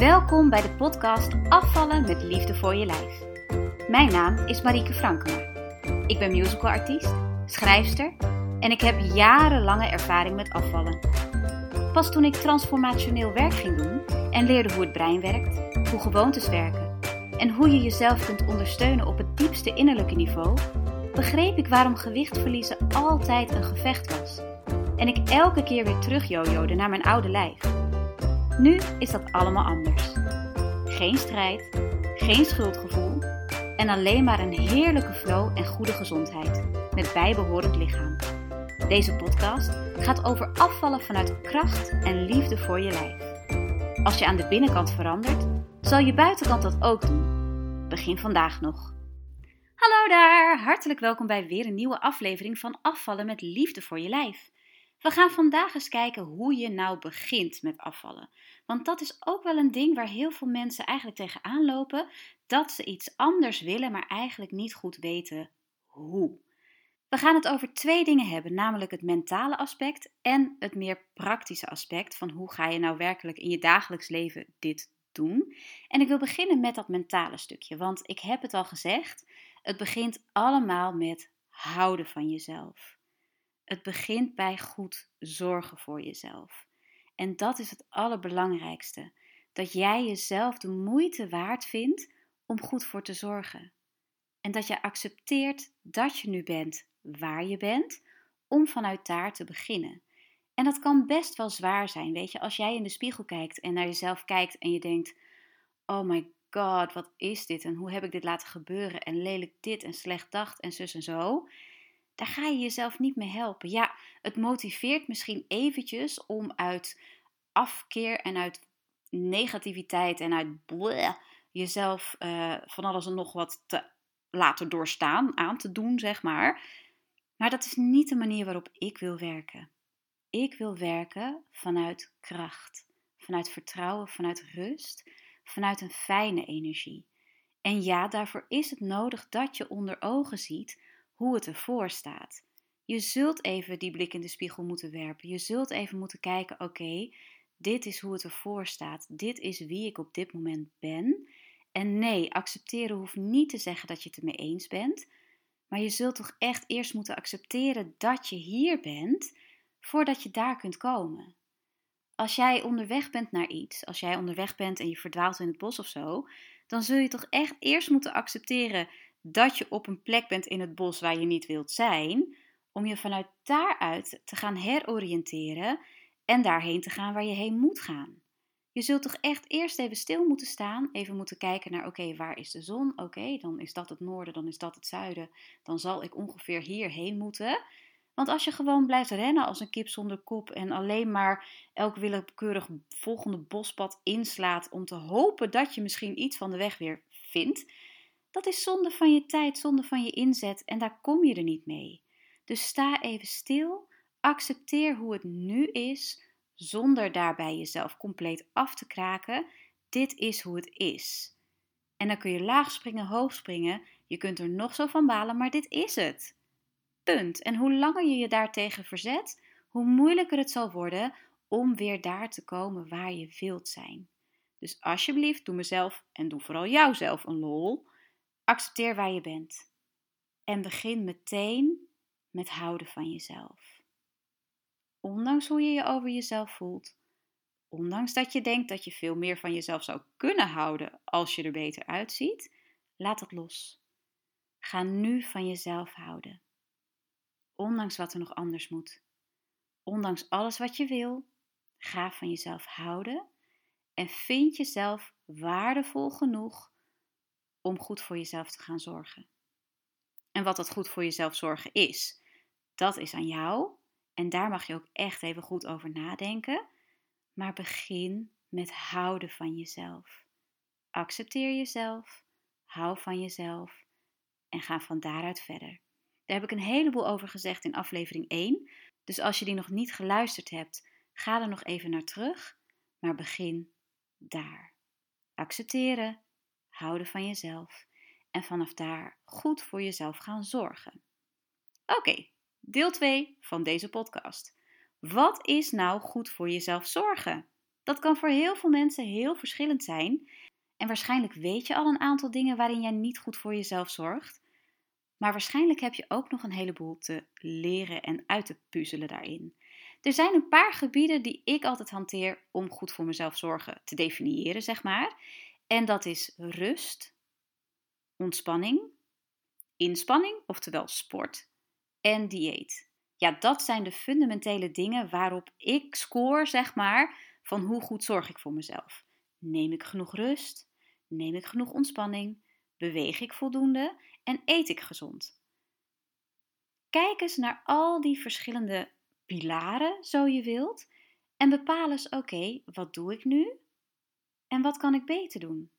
Welkom bij de podcast Afvallen met liefde voor je lijf. Mijn naam is Marieke Frankema. Ik ben musicalartiest, schrijfster en ik heb jarenlange ervaring met afvallen. Pas toen ik transformationeel werk ging doen en leerde hoe het brein werkt, hoe gewoontes werken en hoe je jezelf kunt ondersteunen op het diepste innerlijke niveau, begreep ik waarom gewicht verliezen altijd een gevecht was. En ik elke keer weer terug jojode naar mijn oude lijf. Nu is dat allemaal anders. Geen strijd, geen schuldgevoel en alleen maar een heerlijke flow en goede gezondheid met bijbehorend lichaam. Deze podcast gaat over afvallen vanuit kracht en liefde voor je lijf. Als je aan de binnenkant verandert, zal je buitenkant dat ook doen. Begin vandaag nog. Hallo daar, hartelijk welkom bij weer een nieuwe aflevering van Afvallen met liefde voor je lijf. We gaan vandaag eens kijken hoe je nou begint met afvallen. Want dat is ook wel een ding waar heel veel mensen eigenlijk tegenaan lopen: dat ze iets anders willen, maar eigenlijk niet goed weten hoe. We gaan het over twee dingen hebben, namelijk het mentale aspect en het meer praktische aspect van hoe ga je nou werkelijk in je dagelijks leven dit doen. En ik wil beginnen met dat mentale stukje, want ik heb het al gezegd, het begint allemaal met houden van jezelf. Het begint bij goed zorgen voor jezelf. En dat is het allerbelangrijkste. Dat jij jezelf de moeite waard vindt om goed voor te zorgen. En dat je accepteert dat je nu bent waar je bent, om vanuit daar te beginnen. En dat kan best wel zwaar zijn, weet je, als jij in de spiegel kijkt en naar jezelf kijkt en je denkt: Oh my god, wat is dit en hoe heb ik dit laten gebeuren en lelijk dit en slecht dacht en zus en zo daar ga je jezelf niet mee helpen. Ja, het motiveert misschien eventjes om uit afkeer en uit negativiteit en uit jezelf uh, van alles en nog wat te laten doorstaan, aan te doen, zeg maar. Maar dat is niet de manier waarop ik wil werken. Ik wil werken vanuit kracht, vanuit vertrouwen, vanuit rust, vanuit een fijne energie. En ja, daarvoor is het nodig dat je onder ogen ziet hoe het ervoor staat. Je zult even die blik in de spiegel moeten werpen. Je zult even moeten kijken: oké, dit is hoe het ervoor staat. Dit is wie ik op dit moment ben. En nee, accepteren hoeft niet te zeggen dat je het ermee eens bent. Maar je zult toch echt eerst moeten accepteren dat je hier bent voordat je daar kunt komen. Als jij onderweg bent naar iets, als jij onderweg bent en je verdwaalt in het bos of zo, dan zul je toch echt eerst moeten accepteren dat je op een plek bent in het bos waar je niet wilt zijn, om je vanuit daaruit te gaan heroriënteren en daarheen te gaan waar je heen moet gaan. Je zult toch echt eerst even stil moeten staan, even moeten kijken naar: oké, waar is de zon? Oké, dan is dat het noorden, dan is dat het zuiden. Dan zal ik ongeveer hierheen moeten. Want als je gewoon blijft rennen als een kip zonder kop en alleen maar elk willekeurig volgende bospad inslaat om te hopen dat je misschien iets van de weg weer vindt, dat is zonde van je tijd, zonde van je inzet en daar kom je er niet mee. Dus sta even stil, accepteer hoe het nu is, zonder daarbij jezelf compleet af te kraken. Dit is hoe het is. En dan kun je laag springen, hoog springen, je kunt er nog zo van balen, maar dit is het. Punt. En hoe langer je je daartegen verzet, hoe moeilijker het zal worden om weer daar te komen waar je wilt zijn. Dus alsjeblieft, doe mezelf en doe vooral jouzelf een lol. Accepteer waar je bent. En begin meteen met houden van jezelf. Ondanks hoe je je over jezelf voelt, ondanks dat je denkt dat je veel meer van jezelf zou kunnen houden als je er beter uitziet, laat dat los. Ga nu van jezelf houden. Ondanks wat er nog anders moet. Ondanks alles wat je wil, ga van jezelf houden en vind jezelf waardevol genoeg om goed voor jezelf te gaan zorgen. En wat dat goed voor jezelf zorgen is, dat is aan jou. En daar mag je ook echt even goed over nadenken. Maar begin met houden van jezelf. Accepteer jezelf, hou van jezelf en ga van daaruit verder. Daar heb ik een heleboel over gezegd in aflevering 1. Dus als je die nog niet geluisterd hebt, ga er nog even naar terug. Maar begin daar. Accepteren, houden van jezelf en vanaf daar goed voor jezelf gaan zorgen. Oké, deel 2 van deze podcast. Wat is nou goed voor jezelf zorgen? Dat kan voor heel veel mensen heel verschillend zijn. En waarschijnlijk weet je al een aantal dingen waarin jij niet goed voor jezelf zorgt. Maar waarschijnlijk heb je ook nog een heleboel te leren en uit te puzzelen daarin. Er zijn een paar gebieden die ik altijd hanteer om goed voor mezelf zorgen te definiëren, zeg maar. En dat is rust, ontspanning, inspanning, oftewel sport, en dieet. Ja, dat zijn de fundamentele dingen waarop ik score, zeg maar, van hoe goed zorg ik voor mezelf. Neem ik genoeg rust? Neem ik genoeg ontspanning? Beweeg ik voldoende? En eet ik gezond? Kijk eens naar al die verschillende pilaren, zo je wilt, en bepaal eens: oké, wat doe ik nu? En wat kan ik beter doen?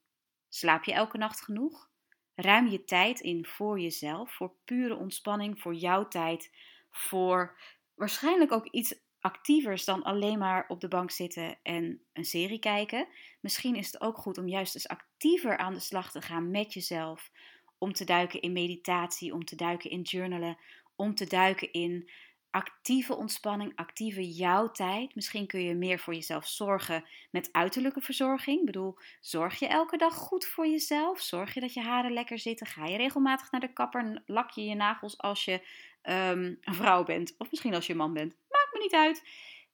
Slaap je elke nacht genoeg? Ruim je tijd in voor jezelf, voor pure ontspanning, voor jouw tijd, voor waarschijnlijk ook iets actievers dan alleen maar op de bank zitten en een serie kijken. Misschien is het ook goed om juist eens actiever aan de slag te gaan met jezelf. Om te duiken in meditatie, om te duiken in journalen, om te duiken in actieve ontspanning, actieve jouw tijd. Misschien kun je meer voor jezelf zorgen met uiterlijke verzorging. Ik bedoel, zorg je elke dag goed voor jezelf? Zorg je dat je haren lekker zitten? Ga je regelmatig naar de kapper? Lak je je nagels als je ehm, een vrouw bent? Of misschien als je man bent? Maakt me niet uit.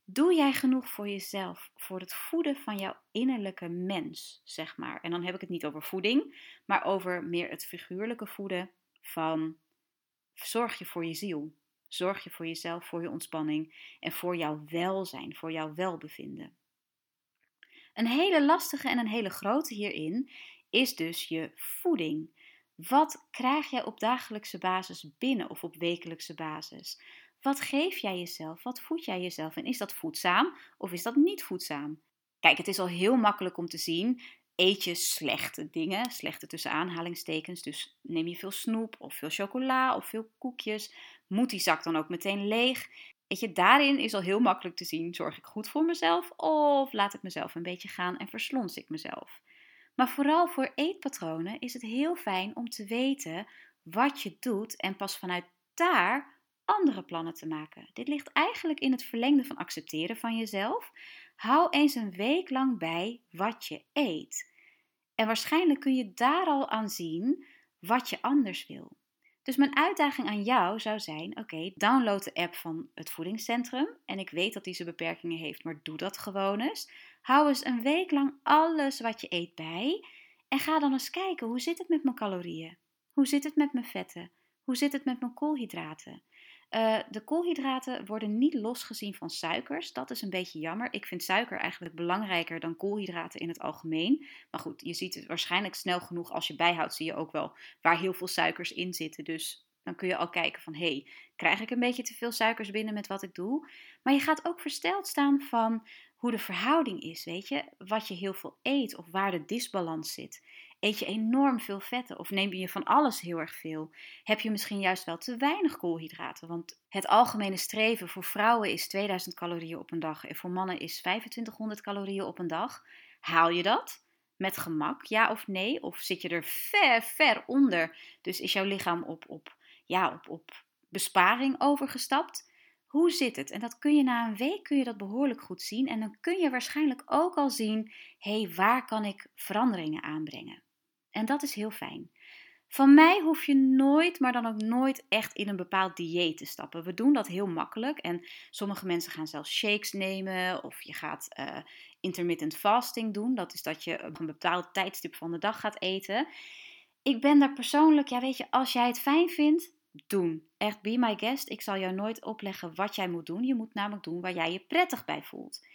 Doe jij genoeg voor jezelf, voor het voeden van jouw innerlijke mens, zeg maar? En dan heb ik het niet over voeding, maar over meer het figuurlijke voeden van zorg je voor je ziel. Zorg je voor jezelf, voor je ontspanning en voor jouw welzijn, voor jouw welbevinden. Een hele lastige en een hele grote hierin is dus je voeding. Wat krijg jij op dagelijkse basis binnen of op wekelijkse basis? Wat geef jij jezelf? Wat voed jij jezelf? En is dat voedzaam of is dat niet voedzaam? Kijk, het is al heel makkelijk om te zien eet je slechte dingen, slechte tussen aanhalingstekens. Dus neem je veel snoep of veel chocola of veel koekjes, moet die zak dan ook meteen leeg? Weet je, daarin is al heel makkelijk te zien: zorg ik goed voor mezelf of laat ik mezelf een beetje gaan en verslons ik mezelf? Maar vooral voor eetpatronen is het heel fijn om te weten wat je doet en pas vanuit daar andere plannen te maken. Dit ligt eigenlijk in het verlengde van accepteren van jezelf. Hou eens een week lang bij wat je eet. En waarschijnlijk kun je daar al aan zien wat je anders wil. Dus mijn uitdaging aan jou zou zijn: oké, download de app van het voedingscentrum. En ik weet dat die zijn beperkingen heeft, maar doe dat gewoon eens. Hou eens een week lang alles wat je eet bij. En ga dan eens kijken: hoe zit het met mijn calorieën? Hoe zit het met mijn vetten? Hoe zit het met mijn koolhydraten? Uh, de koolhydraten worden niet losgezien van suikers. Dat is een beetje jammer. Ik vind suiker eigenlijk belangrijker dan koolhydraten in het algemeen. Maar goed, je ziet het waarschijnlijk snel genoeg als je bijhoudt, zie je ook wel waar heel veel suikers in zitten. Dus dan kun je al kijken van, hé, hey, krijg ik een beetje te veel suikers binnen met wat ik doe? Maar je gaat ook versteld staan van hoe de verhouding is, weet je? Wat je heel veel eet of waar de disbalans zit. Eet je enorm veel vetten of neem je van alles heel erg veel? Heb je misschien juist wel te weinig koolhydraten? Want het algemene streven voor vrouwen is 2000 calorieën op een dag en voor mannen is 2500 calorieën op een dag. Haal je dat? Met gemak, ja of nee? Of zit je er ver, ver onder? Dus is jouw lichaam op, op, ja, op, op besparing overgestapt? Hoe zit het? En dat kun je na een week kun je dat behoorlijk goed zien. En dan kun je waarschijnlijk ook al zien: hé, hey, waar kan ik veranderingen aanbrengen? En dat is heel fijn. Van mij hoef je nooit, maar dan ook nooit echt in een bepaald dieet te stappen. We doen dat heel makkelijk. En sommige mensen gaan zelfs shakes nemen. Of je gaat uh, intermittent fasting doen. Dat is dat je op een bepaald tijdstip van de dag gaat eten. Ik ben daar persoonlijk, ja weet je, als jij het fijn vindt, doen. Echt, be my guest. Ik zal jou nooit opleggen wat jij moet doen. Je moet namelijk doen waar jij je prettig bij voelt.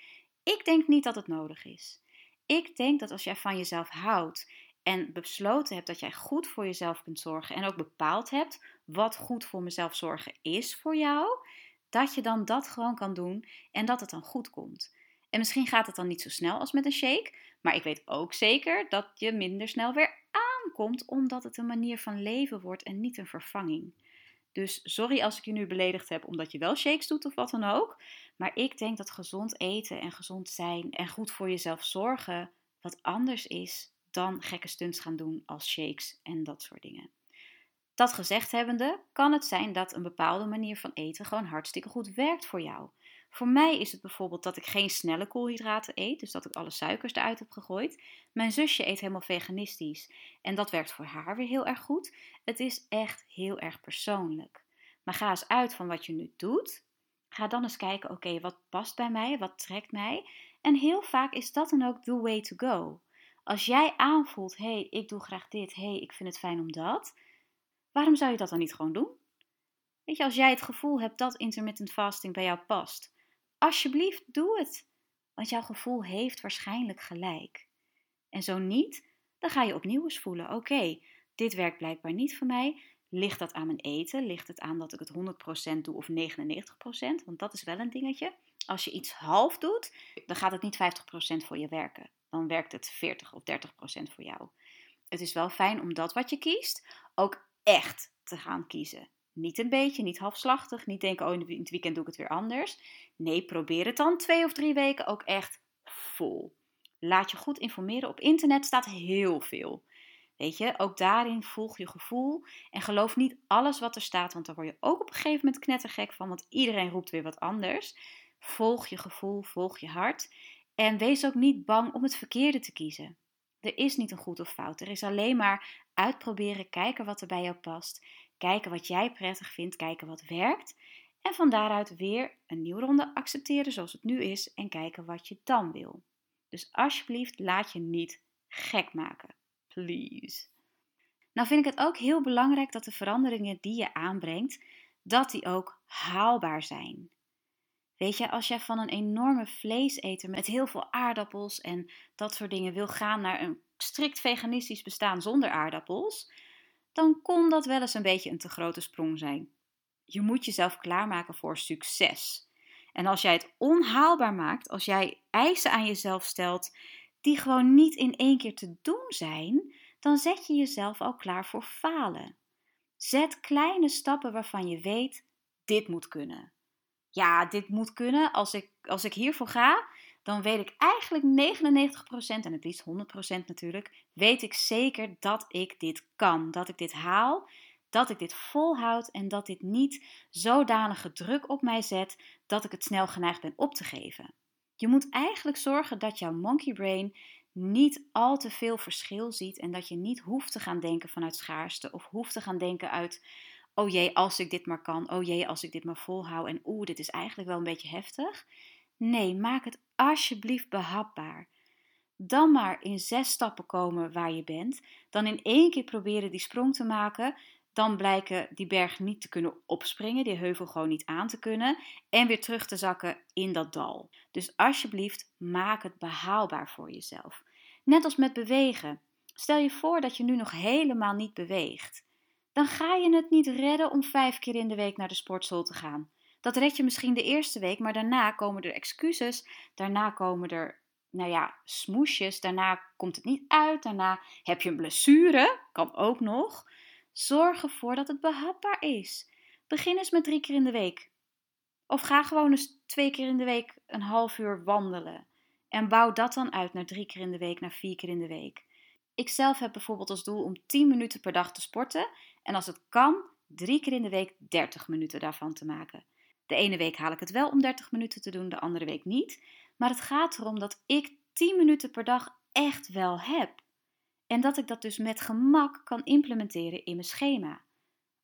Ik denk niet dat het nodig is. Ik denk dat als jij van jezelf houdt en besloten hebt dat jij goed voor jezelf kunt zorgen en ook bepaald hebt wat goed voor mezelf zorgen is voor jou, dat je dan dat gewoon kan doen en dat het dan goed komt. En misschien gaat het dan niet zo snel als met een shake, maar ik weet ook zeker dat je minder snel weer aankomt omdat het een manier van leven wordt en niet een vervanging. Dus sorry als ik je nu beledigd heb omdat je wel shakes doet of wat dan ook. Maar ik denk dat gezond eten en gezond zijn en goed voor jezelf zorgen wat anders is dan gekke stunts gaan doen als shakes en dat soort dingen. Dat gezegd hebbende, kan het zijn dat een bepaalde manier van eten gewoon hartstikke goed werkt voor jou. Voor mij is het bijvoorbeeld dat ik geen snelle koolhydraten eet, dus dat ik alle suikers eruit heb gegooid. Mijn zusje eet helemaal veganistisch en dat werkt voor haar weer heel erg goed. Het is echt heel erg persoonlijk. Maar ga eens uit van wat je nu doet. Ga dan eens kijken, oké, wat past bij mij, wat trekt mij. En heel vaak is dat dan ook the way to go. Als jij aanvoelt, hé, hey, ik doe graag dit, hé, hey, ik vind het fijn om dat. Waarom zou je dat dan niet gewoon doen? Weet je, als jij het gevoel hebt dat intermittent fasting bij jou past, alsjeblieft doe het. Want jouw gevoel heeft waarschijnlijk gelijk. En zo niet, dan ga je opnieuw eens voelen: oké, dit werkt blijkbaar niet voor mij. Ligt dat aan mijn eten? Ligt het aan dat ik het 100% doe of 99%? Want dat is wel een dingetje. Als je iets half doet, dan gaat het niet 50% voor je werken. Dan werkt het 40 of 30% voor jou. Het is wel fijn om dat wat je kiest ook echt te gaan kiezen. Niet een beetje, niet halfslachtig, niet denken, oh in het weekend doe ik het weer anders. Nee, probeer het dan twee of drie weken ook echt vol. Laat je goed informeren. Op internet staat heel veel. Weet je, ook daarin volg je gevoel en geloof niet alles wat er staat, want dan word je ook op een gegeven moment knettergek van, want iedereen roept weer wat anders. Volg je gevoel, volg je hart en wees ook niet bang om het verkeerde te kiezen. Er is niet een goed of fout. Er is alleen maar uitproberen, kijken wat er bij jou past, kijken wat jij prettig vindt, kijken wat werkt en van daaruit weer een nieuwe ronde accepteren zoals het nu is en kijken wat je dan wil. Dus alsjeblieft, laat je niet gek maken. Please. Nou vind ik het ook heel belangrijk dat de veranderingen die je aanbrengt, dat die ook haalbaar zijn. Weet je, als jij van een enorme vleeseter met heel veel aardappels en dat soort dingen wil gaan naar een strikt veganistisch bestaan zonder aardappels, dan kon dat wel eens een beetje een te grote sprong zijn. Je moet jezelf klaarmaken voor succes. En als jij het onhaalbaar maakt, als jij eisen aan jezelf stelt die gewoon niet in één keer te doen zijn, dan zet je jezelf al klaar voor falen. Zet kleine stappen waarvan je weet: dit moet kunnen. Ja, dit moet kunnen. Als ik, als ik hiervoor ga, dan weet ik eigenlijk 99% en het liefst 100% natuurlijk, weet ik zeker dat ik dit kan, dat ik dit haal, dat ik dit volhoud en dat dit niet zodanige druk op mij zet dat ik het snel geneigd ben op te geven. Je moet eigenlijk zorgen dat jouw monkey brain niet al te veel verschil ziet en dat je niet hoeft te gaan denken vanuit schaarste of hoeft te gaan denken uit oh jee, als ik dit maar kan, oh jee, als ik dit maar volhoud en oeh, dit is eigenlijk wel een beetje heftig. Nee, maak het alsjeblieft behapbaar. Dan maar in zes stappen komen waar je bent, dan in één keer proberen die sprong te maken, dan blijken die berg niet te kunnen opspringen, die heuvel gewoon niet aan te kunnen en weer terug te zakken in dat dal. Dus alsjeblieft, maak het behaalbaar voor jezelf. Net als met bewegen. Stel je voor dat je nu nog helemaal niet beweegt. Dan ga je het niet redden om vijf keer in de week naar de sportschool te gaan. Dat red je misschien de eerste week, maar daarna komen er excuses, daarna komen er nou ja, smoesjes, daarna komt het niet uit, daarna heb je een blessure, kan ook nog. Zorg ervoor dat het behapbaar is. Begin eens met drie keer in de week. Of ga gewoon eens twee keer in de week een half uur wandelen. En bouw dat dan uit naar drie keer in de week, naar vier keer in de week. Ik zelf heb bijvoorbeeld als doel om 10 minuten per dag te sporten. En als het kan, drie keer in de week 30 minuten daarvan te maken. De ene week haal ik het wel om 30 minuten te doen, de andere week niet. Maar het gaat erom dat ik 10 minuten per dag echt wel heb. En dat ik dat dus met gemak kan implementeren in mijn schema.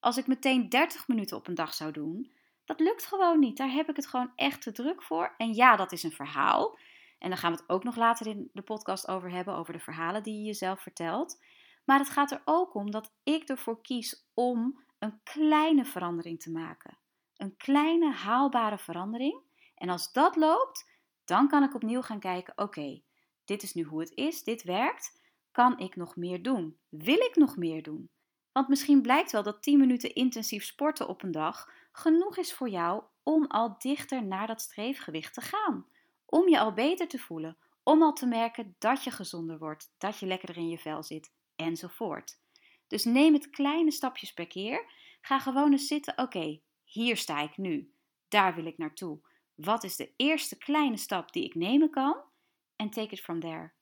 Als ik meteen 30 minuten op een dag zou doen, dat lukt gewoon niet. Daar heb ik het gewoon echt te druk voor. En ja, dat is een verhaal. En daar gaan we het ook nog later in de podcast over hebben, over de verhalen die je jezelf vertelt. Maar het gaat er ook om dat ik ervoor kies om een kleine verandering te maken. Een kleine haalbare verandering. En als dat loopt, dan kan ik opnieuw gaan kijken: oké, dit is nu hoe het is, dit werkt. Kan ik nog meer doen? Wil ik nog meer doen? Want misschien blijkt wel dat 10 minuten intensief sporten op een dag genoeg is voor jou om al dichter naar dat streefgewicht te gaan. Om je al beter te voelen, om al te merken dat je gezonder wordt, dat je lekkerder in je vel zit, enzovoort. Dus neem het kleine stapjes per keer. Ga gewoon eens zitten. Oké, hier sta ik nu. Daar wil ik naartoe. Wat is de eerste kleine stap die ik nemen kan? En take it from there.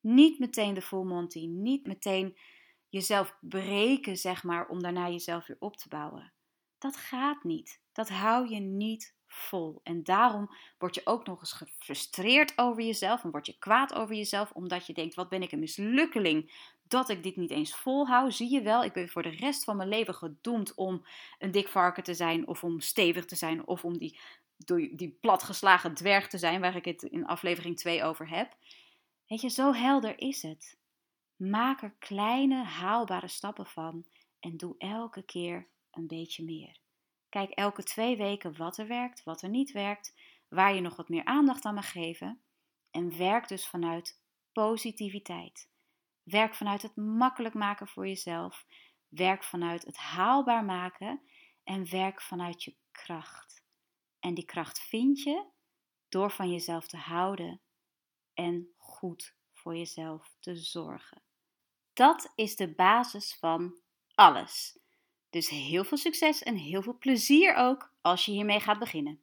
Niet meteen de full monty, niet meteen jezelf breken, zeg maar, om daarna jezelf weer op te bouwen. Dat gaat niet. Dat hou je niet vol. En daarom word je ook nog eens gefrustreerd over jezelf en word je kwaad over jezelf, omdat je denkt: wat ben ik een mislukkeling dat ik dit niet eens volhoud. Zie je wel, ik ben voor de rest van mijn leven gedoemd om een dik varken te zijn, of om stevig te zijn, of om die, die platgeslagen dwerg te zijn, waar ik het in aflevering 2 over heb. Weet je, zo helder is het. Maak er kleine, haalbare stappen van en doe elke keer een beetje meer. Kijk elke twee weken wat er werkt, wat er niet werkt, waar je nog wat meer aandacht aan mag geven. En werk dus vanuit positiviteit. Werk vanuit het makkelijk maken voor jezelf. Werk vanuit het haalbaar maken. En werk vanuit je kracht. En die kracht vind je door van jezelf te houden en goed voor jezelf te zorgen. Dat is de basis van alles. Dus heel veel succes en heel veel plezier ook als je hiermee gaat beginnen.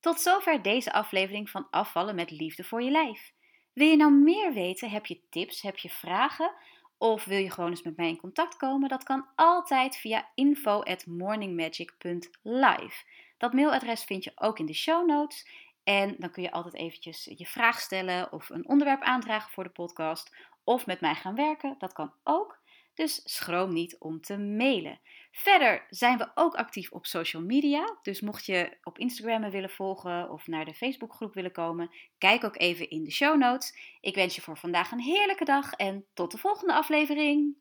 Tot zover deze aflevering van Afvallen met Liefde voor je Lijf. Wil je nou meer weten? Heb je tips? Heb je vragen? Of wil je gewoon eens met mij in contact komen? Dat kan altijd via info@morningmagic.live. Dat mailadres vind je ook in de show notes. En dan kun je altijd eventjes je vraag stellen of een onderwerp aandragen voor de podcast. Of met mij gaan werken. Dat kan ook. Dus schroom niet om te mailen. Verder zijn we ook actief op social media. Dus mocht je op Instagram willen volgen of naar de Facebookgroep willen komen, kijk ook even in de show notes. Ik wens je voor vandaag een heerlijke dag en tot de volgende aflevering.